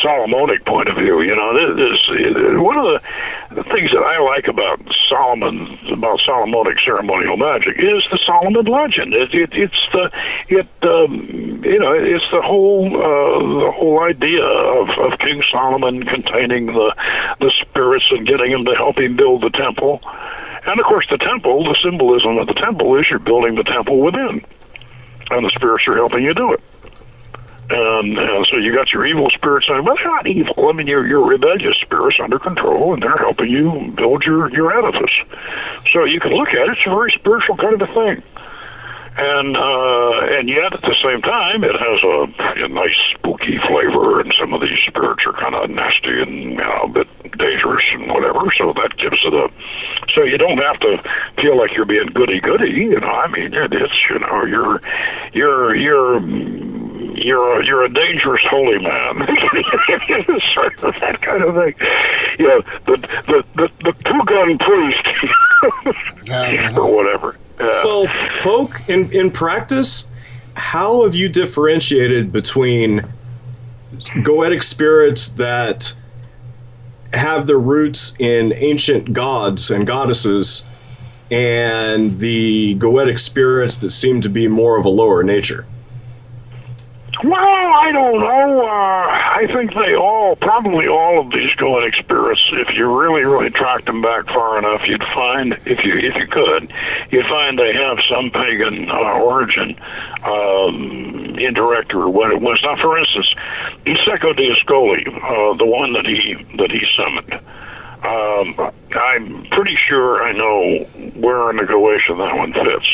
Solomonic point of view. You know, this, this one of the, things that I like about Solomon, about Solomonic ceremonial magic, is the Solomon legend. It, it, it's the it um, you know, it's the whole uh, the whole idea of, of King Solomon containing the the spirits and getting them to help him build the temple. And of course, the temple, the symbolism of the temple is you're building the temple within, and the spirits are helping you do it. And, and so you got your evil spirits, and well, they're not evil. I mean, you're, you're rebellious spirits under control, and they're helping you build your your edifice. So you can look at it; it's a very spiritual kind of a thing and uh, and yet at the same time it has a, a nice spooky flavor, and some of these spirits are kind of nasty and you know a bit dangerous and whatever. So that gives it a. So you don't have to feel like you're being goody goody. You know, I mean, it, it's you know you're you're you're you're a, you're a dangerous holy man, (laughs) sort of that kind of thing. You know, the the the, the two gun priest (laughs) or whatever. Well, poke in in practice, how have you differentiated between goetic spirits that have their roots in ancient gods and goddesses and the goetic spirits that seem to be more of a lower nature? Well, I don't know. Uh, I think they all, probably all of these goetic spirits, if you really, really tracked them back far enough, you'd find, if you if you could, you'd find they have some pagan uh, origin, um, indirect or what it was. Now, for instance, Cecco Ascoli, uh, the one that he that he summoned. Um, I'm pretty sure I know where in the Goetia that one fits,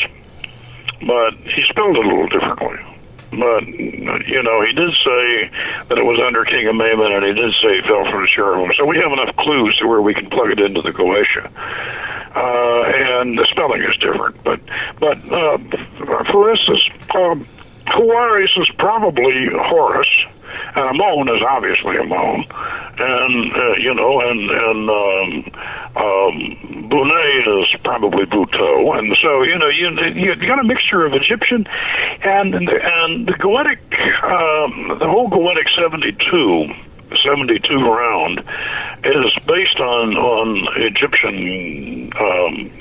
but he spelled it a little differently. But, you know, he did say that it was under King Amaymon, and he did say he fell from the cherubim. So we have enough clues to where we can plug it into the Goetia. Uh, and the spelling is different. But, but uh, for instance, um, Huaris is probably Horus and Amon is obviously Amon, and uh, you know, and and um, um, Bune is probably Buto, and so you know, you you got a mixture of Egyptian and and the Goetic, um, the whole Goetic seventy two. 72 round is based on on Egyptian um,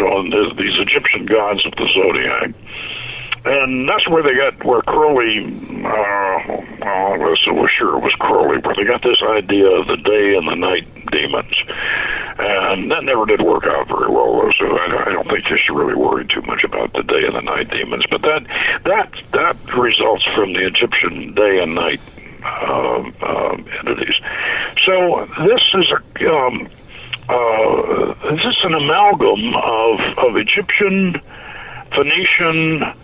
on these Egyptian gods of the zodiac and that's where they got where Crowley. Uh, well, so we're sure it was Crowley, where they got this idea of the day and the night demons, and that never did work out very well. So I, I don't think you should really worry too much about the day and the night demons. But that that that results from the Egyptian day and night um, um, entities. So this is a um, uh, this is an amalgam of of Egyptian, Phoenician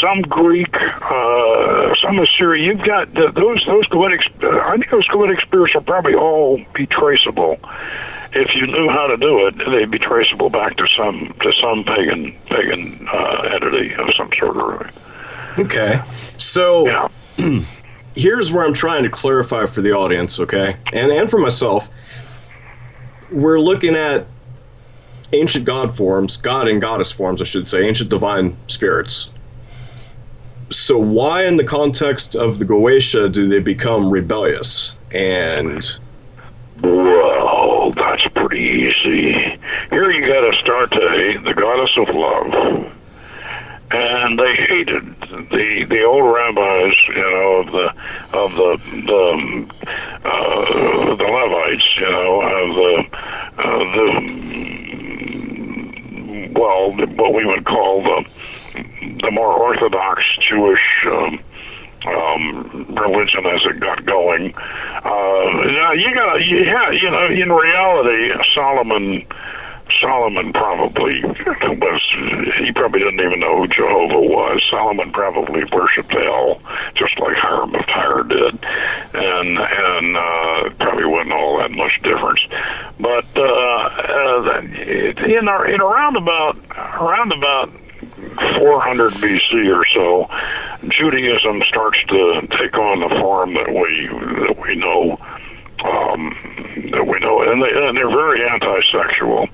some Greek, uh, some Assyrian. You've got the, those those Goetic. Uh, I think those Goetic spirits will probably all be traceable. If you knew how to do it, they'd be traceable back to some to some pagan pagan uh, entity of some sort. Or, okay, so yeah. (clears throat) here's where I'm trying to clarify for the audience, okay, and and for myself. We're looking at ancient god forms, god and goddess forms, I should say, ancient divine spirits so why in the context of the Goetia do they become rebellious? And well, that's pretty easy. Here you got Astarte, the goddess of love, and they hated the the old rabbis, you know, of the of the the uh, the Levites, you know, of the uh, the well, what we would call the the more orthodox Jewish um, um, religion as it got going. Uh, you got, yeah, you know, in reality, Solomon. Solomon probably was, he probably didn't even know who Jehovah was. Solomon probably worshipped hell, just like Hiram of Tyre did, and, and, uh, probably wasn't all that much difference. But, uh, uh in, our, in a roundabout, roundabout 400 BC or so, Judaism starts to take on the form that we that we know. Um, that we know, and, they, and they're very anti-sexual,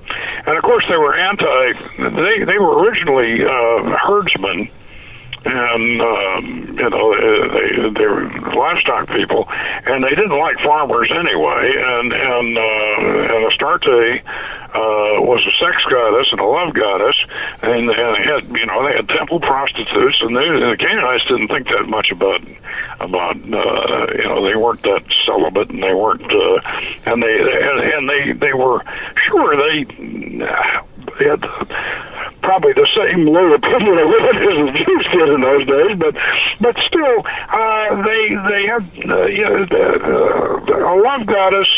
and of course they were anti. They they were originally uh, herdsmen, and um, you know they they were livestock people, and they didn't like farmers anyway. And and uh, and Astarte uh, was a sex goddess and a love goddess, and, and they had you know they had temple prostitutes, and, they, and the Canaanites didn't think that much about about uh, you know they weren't that celibate, and they weren't uh, and they and, and they they were sure they. They had probably the same low (laughs) opinion of women as the Jews did in those days, but but still, uh, they they had uh, you know, uh, a love goddess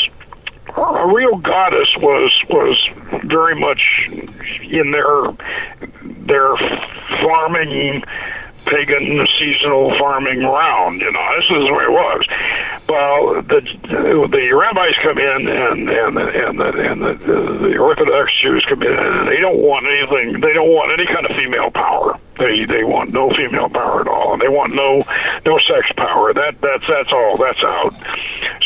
a real goddess was was very much in their their farming pagan seasonal farming round. You know, this is the way it was. Well, the the rabbis come in and and and the, and the, the, the Orthodox Jews come in and they don't want anything. They don't want any kind of female power. They they want no female power at all, they want no no sex power. That that's that's all. That's out.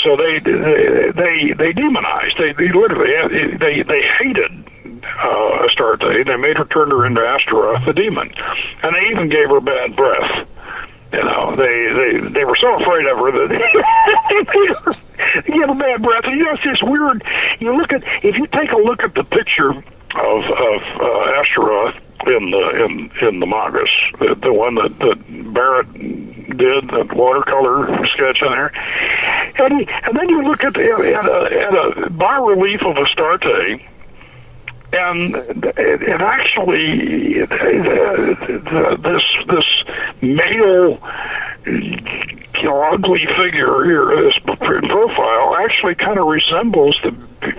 So they they they, they demonized. They, they literally they they hated uh, Astarte. They made her turn her into Astaroth, the demon, and they even gave her bad breath. You know, they they they were so afraid of her that her give her bad breath. And you know, it's just weird. You look at if you take a look at the picture of of uh, Astaroth in the in in the Magus, the, the one that, that Barrett did, that watercolor sketch in there, and he, and then you look at the, at a, at a bas relief of Astarte and it actually this this male you know, ugly figure here, this profile actually kind of resembles the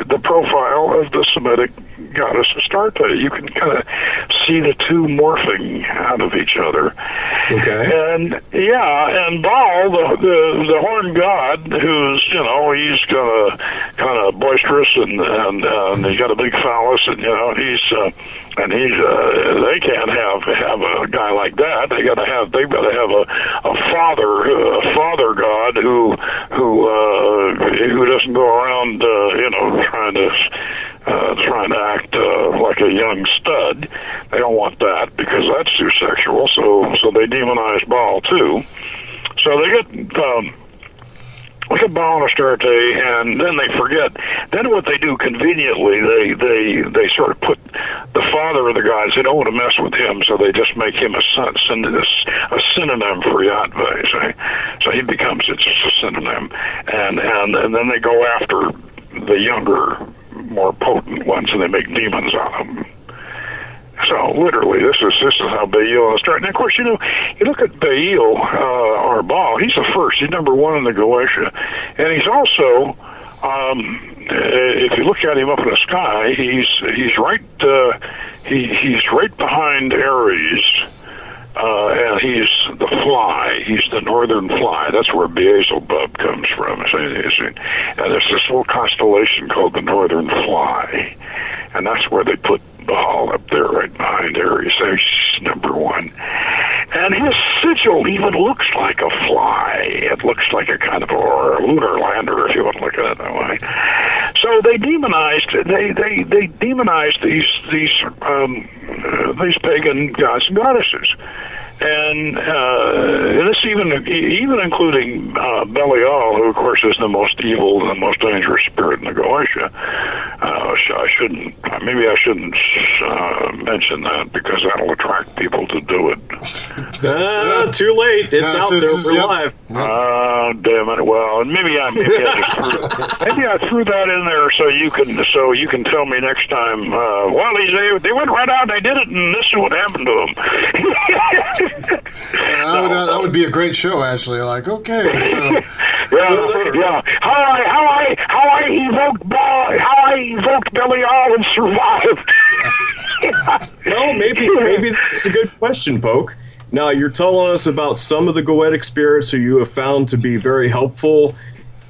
the profile of the Semitic goddess Astarte. You can kind of see the two morphing out of each other. Okay. And yeah, and Baal, the the, the horn god, who's you know he's kind of kind of boisterous and and and he's got a big phallus, and you know he's. Uh, and he's uh, they can't have have a guy like that. They got to have they've got to have a a father a father god who who uh, who doesn't go around uh, you know trying to uh, trying to act uh, like a young stud. They don't want that because that's too sexual. So so they demonize Baal too. So they get. Um, look at Baal and Astarte, and then they forget. Then what they do conveniently, they they they sort of put the father of the gods. They don't want to mess with him, so they just make him a son, a synonym for Yahweh. So, so he becomes it's just a synonym, and and and then they go after the younger, more potent ones, and they make demons out of them. So literally, this is this is how Baal is starting. And of course, you know, you look at Baal uh, or Baal. He's the first. He's number one in the Goetia, and he's also. Um, if you look at him up in the sky, he's he's right uh, he he's right behind Aries, uh, and he's the fly. He's the northern fly. That's where Beelzebub comes from. And there's this little constellation called the northern fly, and that's where they put Baal up there right behind Aries. There's number one. And his sigil even looks like a fly. It looks like a kind of a lunar lander, if you want to look at it that way. So they demonized they they they demonized these these um, uh, these pagan gods and goddesses and uh, this even even including uh, Belial, who of course is the most evil and the most dangerous spirit in the Goetia. Uh, I shouldn't, maybe I shouldn't uh, mention that because that'll attract people to do it. Uh, (laughs) too late. It's out there. We're yep. live. Oh, damn it! Well, maybe I maybe I, just threw, maybe I threw that in there so you can so you can tell me next time. Uh, well, they they went right out, and they did it, and this is what happened to them. (laughs) that, would, uh, that would be a great show, actually. Like, okay, so (laughs) yeah, yeah. How I how I how I evoked how I evoked Billy All and survived. (laughs) well, maybe maybe this is a good question, Poke. Now you're telling us about some of the goetic spirits who you have found to be very helpful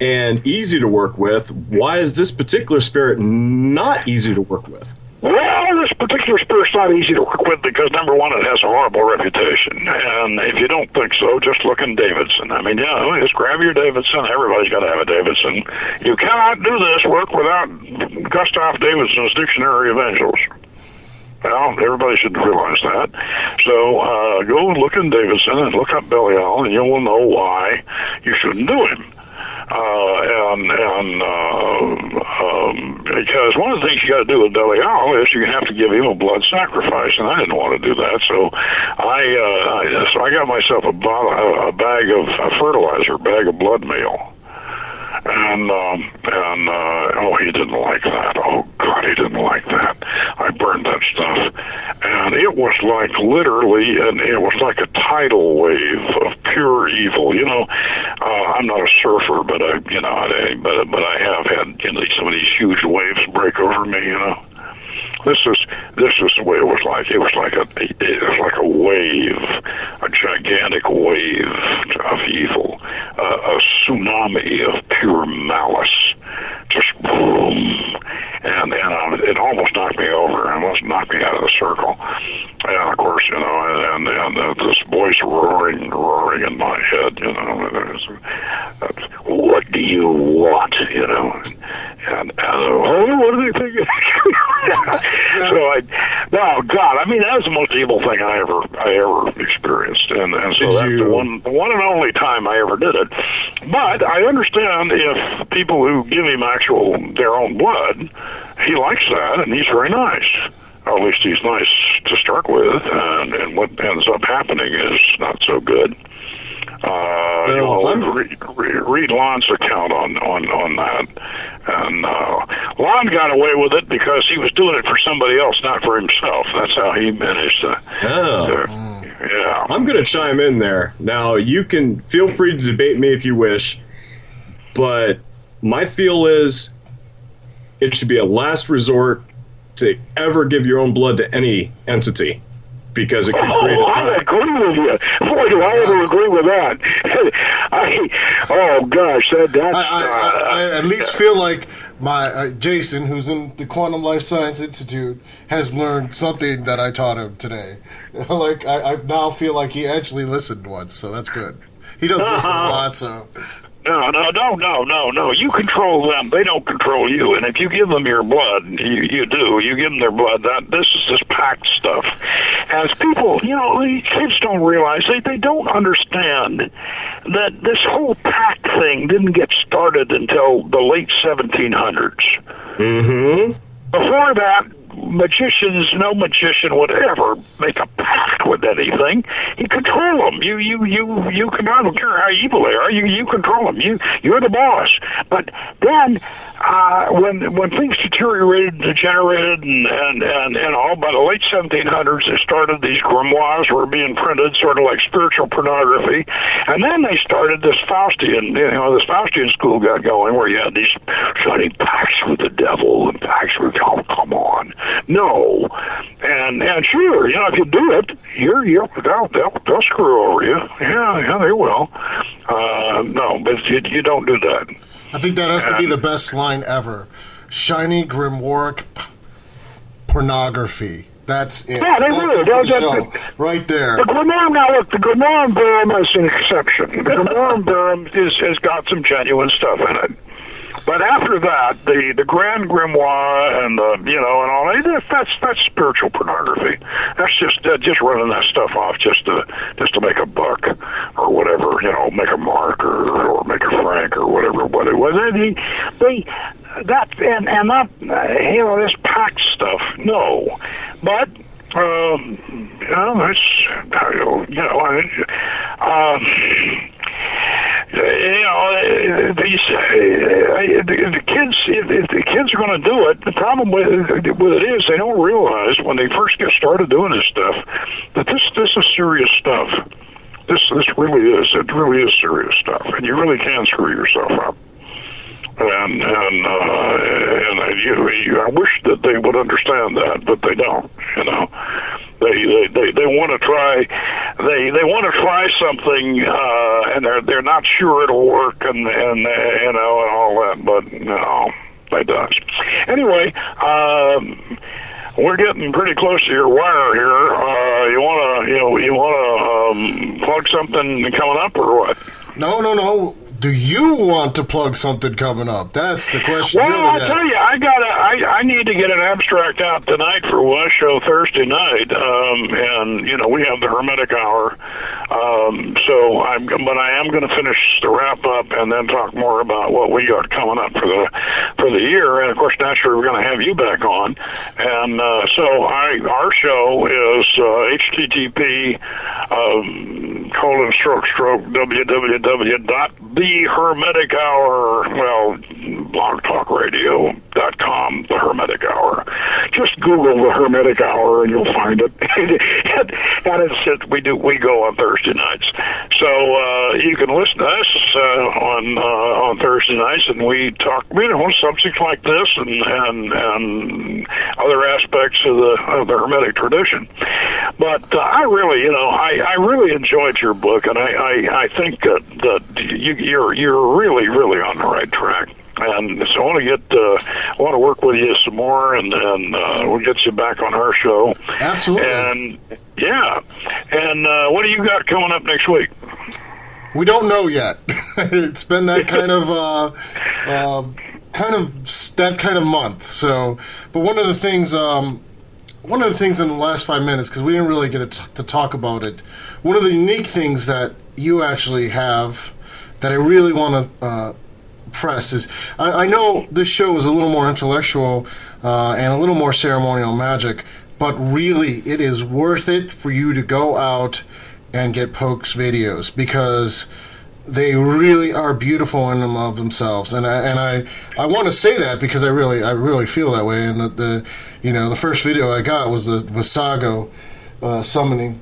and easy to work with. Why is this particular spirit not easy to work with? Well, this particular spirit's not easy to work with because number one, it has a horrible reputation, and if you don't think so, just look in Davidson. I mean, yeah, just grab your Davidson. Everybody's got to have a Davidson. You cannot do this work without Gustav Davidson's Dictionary of Angels. Well, everybody should realize that. So uh, go look in Davidson and look up Belial, and you will know why you shouldn't do him. Uh, and and uh, um, because one of the things you got to do with Belial is you have to give him a blood sacrifice, and I didn't want to do that, so I, uh, I so I got myself a, bottle, a bag of a fertilizer, bag of blood meal and um, and uh, oh, he didn't like that. Oh God, he didn't like that. I burned that stuff, and it was like literally, and it was like a tidal wave of pure evil. You know, uh, I'm not a surfer, but I, you know, I, but but I have had you know some of these huge waves break over me. You know this is this is the way it was like. It was like a it was like a wave, a gigantic wave of evil, uh, a tsunami of pure malice, just boom, and and um, it almost knocked me over, almost knocked me out of the circle. And of course, you know, and and, and uh, this voice roaring, roaring in my head, you know, uh, what do you want, you know, and, and oh, what do they think? (laughs) so I, no, God, I mean that was the most evil thing I ever I ever experienced, and and so Did that's you- the one the one and only time I ever did it. But I understand if people who give him actual their own blood, he likes that, and he's very nice. Or at least he's nice to start with, and, and what ends up happening is not so good. Uh, you I'm- read, read, read Lon's account on on on that, and uh, Lon got away with it because he was doing it for somebody else, not for himself. That's how he managed to. Oh. to- yeah. I'm going to chime in there. Now, you can feel free to debate me if you wish, but my feel is it should be a last resort to ever give your own blood to any entity because it can create Oh, a I tie. agree with you. Boy, do I ever agree with that. (laughs) I, oh gosh, that that's. I, I, uh, I, I at least feel like my uh, Jason, who's in the Quantum Life Science Institute, has learned something that I taught him today. (laughs) like I, I now feel like he actually listened once, so that's good. He does listen a (laughs) lot, so No, no, no, no, no, no. You control them. They don't control you. And if you give them your blood, you you do. You give them their blood. That this is this packed stuff. As people, you know, these kids don't realize they they don't understand that this whole pact thing didn't get started until the late 1700s. Mm-hmm. Before that, magicians, no magician would ever make a pact with anything. You control them. You, you, you, you can. I don't care how evil they are. You, you control them. You, you're the boss. But then, uh, when when things deteriorated, degenerated, and and and, and all by the late 1700s, they started these grimoires were being printed, sort of like spiritual pornography, and then they started this Faustian, you know, this Faustian school got going, where you had these signing pacts with the devil and pacts with oh, come on, no, and and sure, you know, if you do it, you're you're they'll they'll, they'll screw over you, yeah, yeah, they will. Uh, no, but you you don't do that. I think that has to be the best line ever. Shiny grimoire p- pornography. That's it. Yeah, they That's do. the right there. The Grimoire, now look, the Grimorium Verum is an exception. The Grimorium Verum is, has got some genuine stuff in it. But after that, the, the Grand Grimoire and the you know and all that that's that's spiritual pornography. That's just uh, just running that stuff off just to just to make a buck or whatever you know make a mark or, or make a franc or whatever what it was. They they that and and that uh, you know this pack stuff. No, but um, you know, that's you know, I, um, you know, these the, kids. If the kids are going to do it, the problem with with it is they don't realize when they first get started doing this stuff that this this is serious stuff. This this really is. It really is serious stuff, and you really can screw yourself up and and uh, and you, you, I wish that they would understand that, but they don't. You know, they they they, they want to try, they they want to try something, uh, and they're they're not sure it'll work, and and you know and all that, but no, they does. Anyway. Um, we're getting pretty close to your wire here. Uh, you want to, you know, you want to um, plug something coming up or what? No, no, no. Do you want to plug something coming up? That's the question. Well, I'll guest. tell you, I got to I, I need to get an abstract out tonight for West Show Thursday night, um, and you know we have the Hermetic Hour, um, so I'm but I am going to finish the wrap up and then talk more about what we got coming up for the for the year, and of course, naturally, we're going to have you back on. And uh, so, I our show is uh, HTTP um, colon stroke stroke www dot the Hermetic Hour. Well, blog talk radio dot com. The Hermetic Hour. Just Google the Hermetic Hour, and you'll find it. (laughs) and, it's it, we do we go on Thursday nights, so uh, you can listen to us uh, on uh, on Thursday nights, and we talk you know subjects like this and and and other aspects of the of the Hermetic tradition. But uh, I really, you know, I I really enjoyed your book, and I I, I think that that you, you're you're really really on the right track and so I want to get uh, I want to work with you some more, and and uh, we'll get you back on our show. Absolutely. And yeah, and uh, what do you got coming up next week? We don't know yet. (laughs) it's been that kind of uh, uh, kind of that kind of month. So, but one of the things. Um, one of the things in the last five minutes, because we didn't really get to, to talk about it, one of the unique things that you actually have that I really want to uh, press is I, I, know this show is a little more intellectual uh, and a little more ceremonial magic, but really it is worth it for you to go out and get Poke's videos because they really are beautiful in and of themselves, and I and I, I want to say that because I really I really feel that way. And the, the you know the first video I got was the Vassago uh, summoning,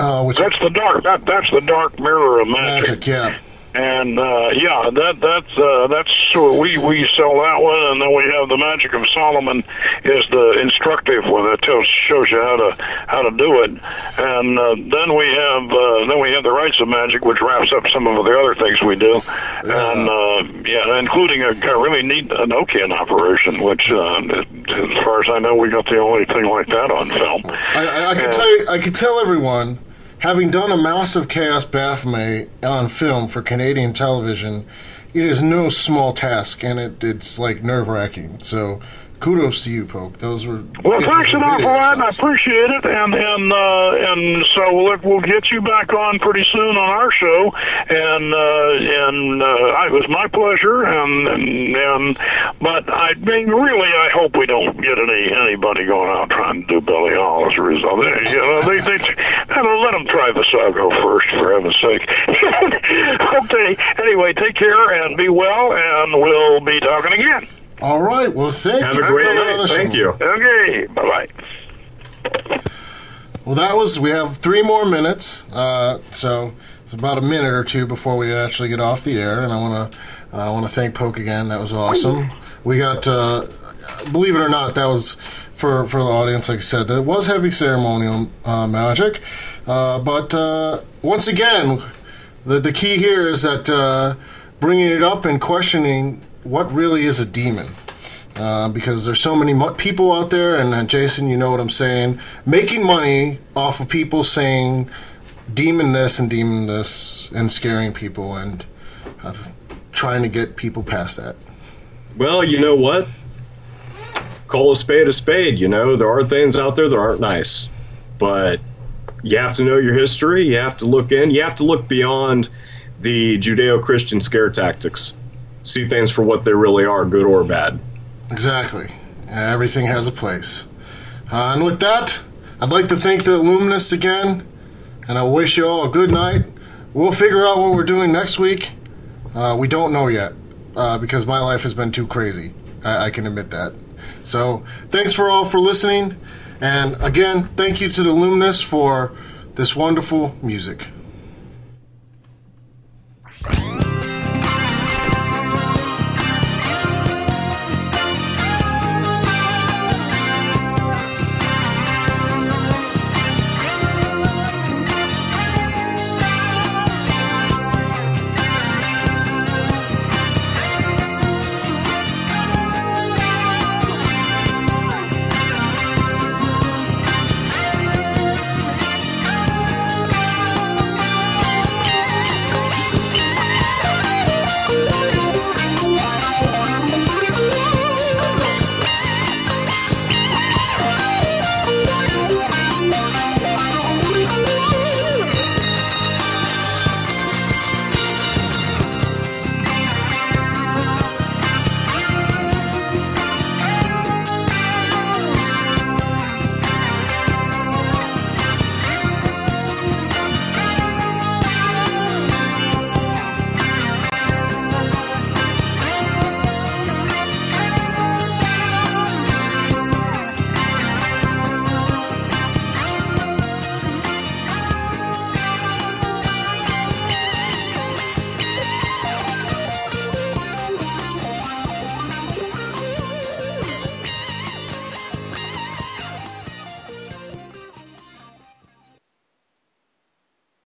uh, which that's the dark that that's the dark mirror of magic. magic yeah and uh, yeah, that that's uh, that's we we sell that one, and then we have the Magic of Solomon is the instructive one that tells shows you how to how to do it, and uh, then we have uh, then we have the Rites of Magic, which wraps up some of the other things we do, and uh, yeah, including a, a really neat Enochian operation, which uh, as far as I know, we got the only thing like that on film. I, I, I can tell you, I can tell everyone Having done a massive Chaos Baphomet on film for Canadian television, it is no small task, and it, it's like nerve wracking. So kudos to you, Poke. Those were well. Thanks an awful lot. I appreciate it, and and uh, and so we'll, we'll get you back on pretty soon on our show, and uh, and uh, it was my pleasure, and, and and but I mean, really, I hope we don't get any anybody going out trying to do Belial as a result. They, you know, they they let them try the Vassago first, for heaven's sake. (laughs) okay. Anyway, take care and be well, and we'll be talking again. All right. Well, thank Have you. Have a great night. Thank you. Okay. Bye bye. Well, that was. We have three more minutes, uh, so it's about a minute or two before we actually get off the air. And I want to, I want to thank Poke again. That was awesome. We got, uh, believe it or not, that was for for the audience. Like I said, that was heavy ceremonial uh, magic. Uh, but uh, once again, the the key here is that uh, bringing it up and questioning what really is a demon. Uh, because there's so many mo- people out there, and uh, Jason, you know what I'm saying, making money off of people saying demon this and demon this and scaring people and uh, trying to get people past that. Well, you know what? Call a spade a spade. You know, there are things out there that aren't nice, but you have to know your history. You have to look in. You have to look beyond the Judeo Christian scare tactics see things for what they really are, good or bad. Exactly. Everything has a place. Uh, and with that, I'd like to thank the Illuminists again, and I wish you all a good night. We'll figure out what we're doing next week. Uh, we don't know yet, uh, because my life has been too crazy. I-, I can admit that. So, thanks for all for listening, and again, thank you to the Illuminists for this wonderful music.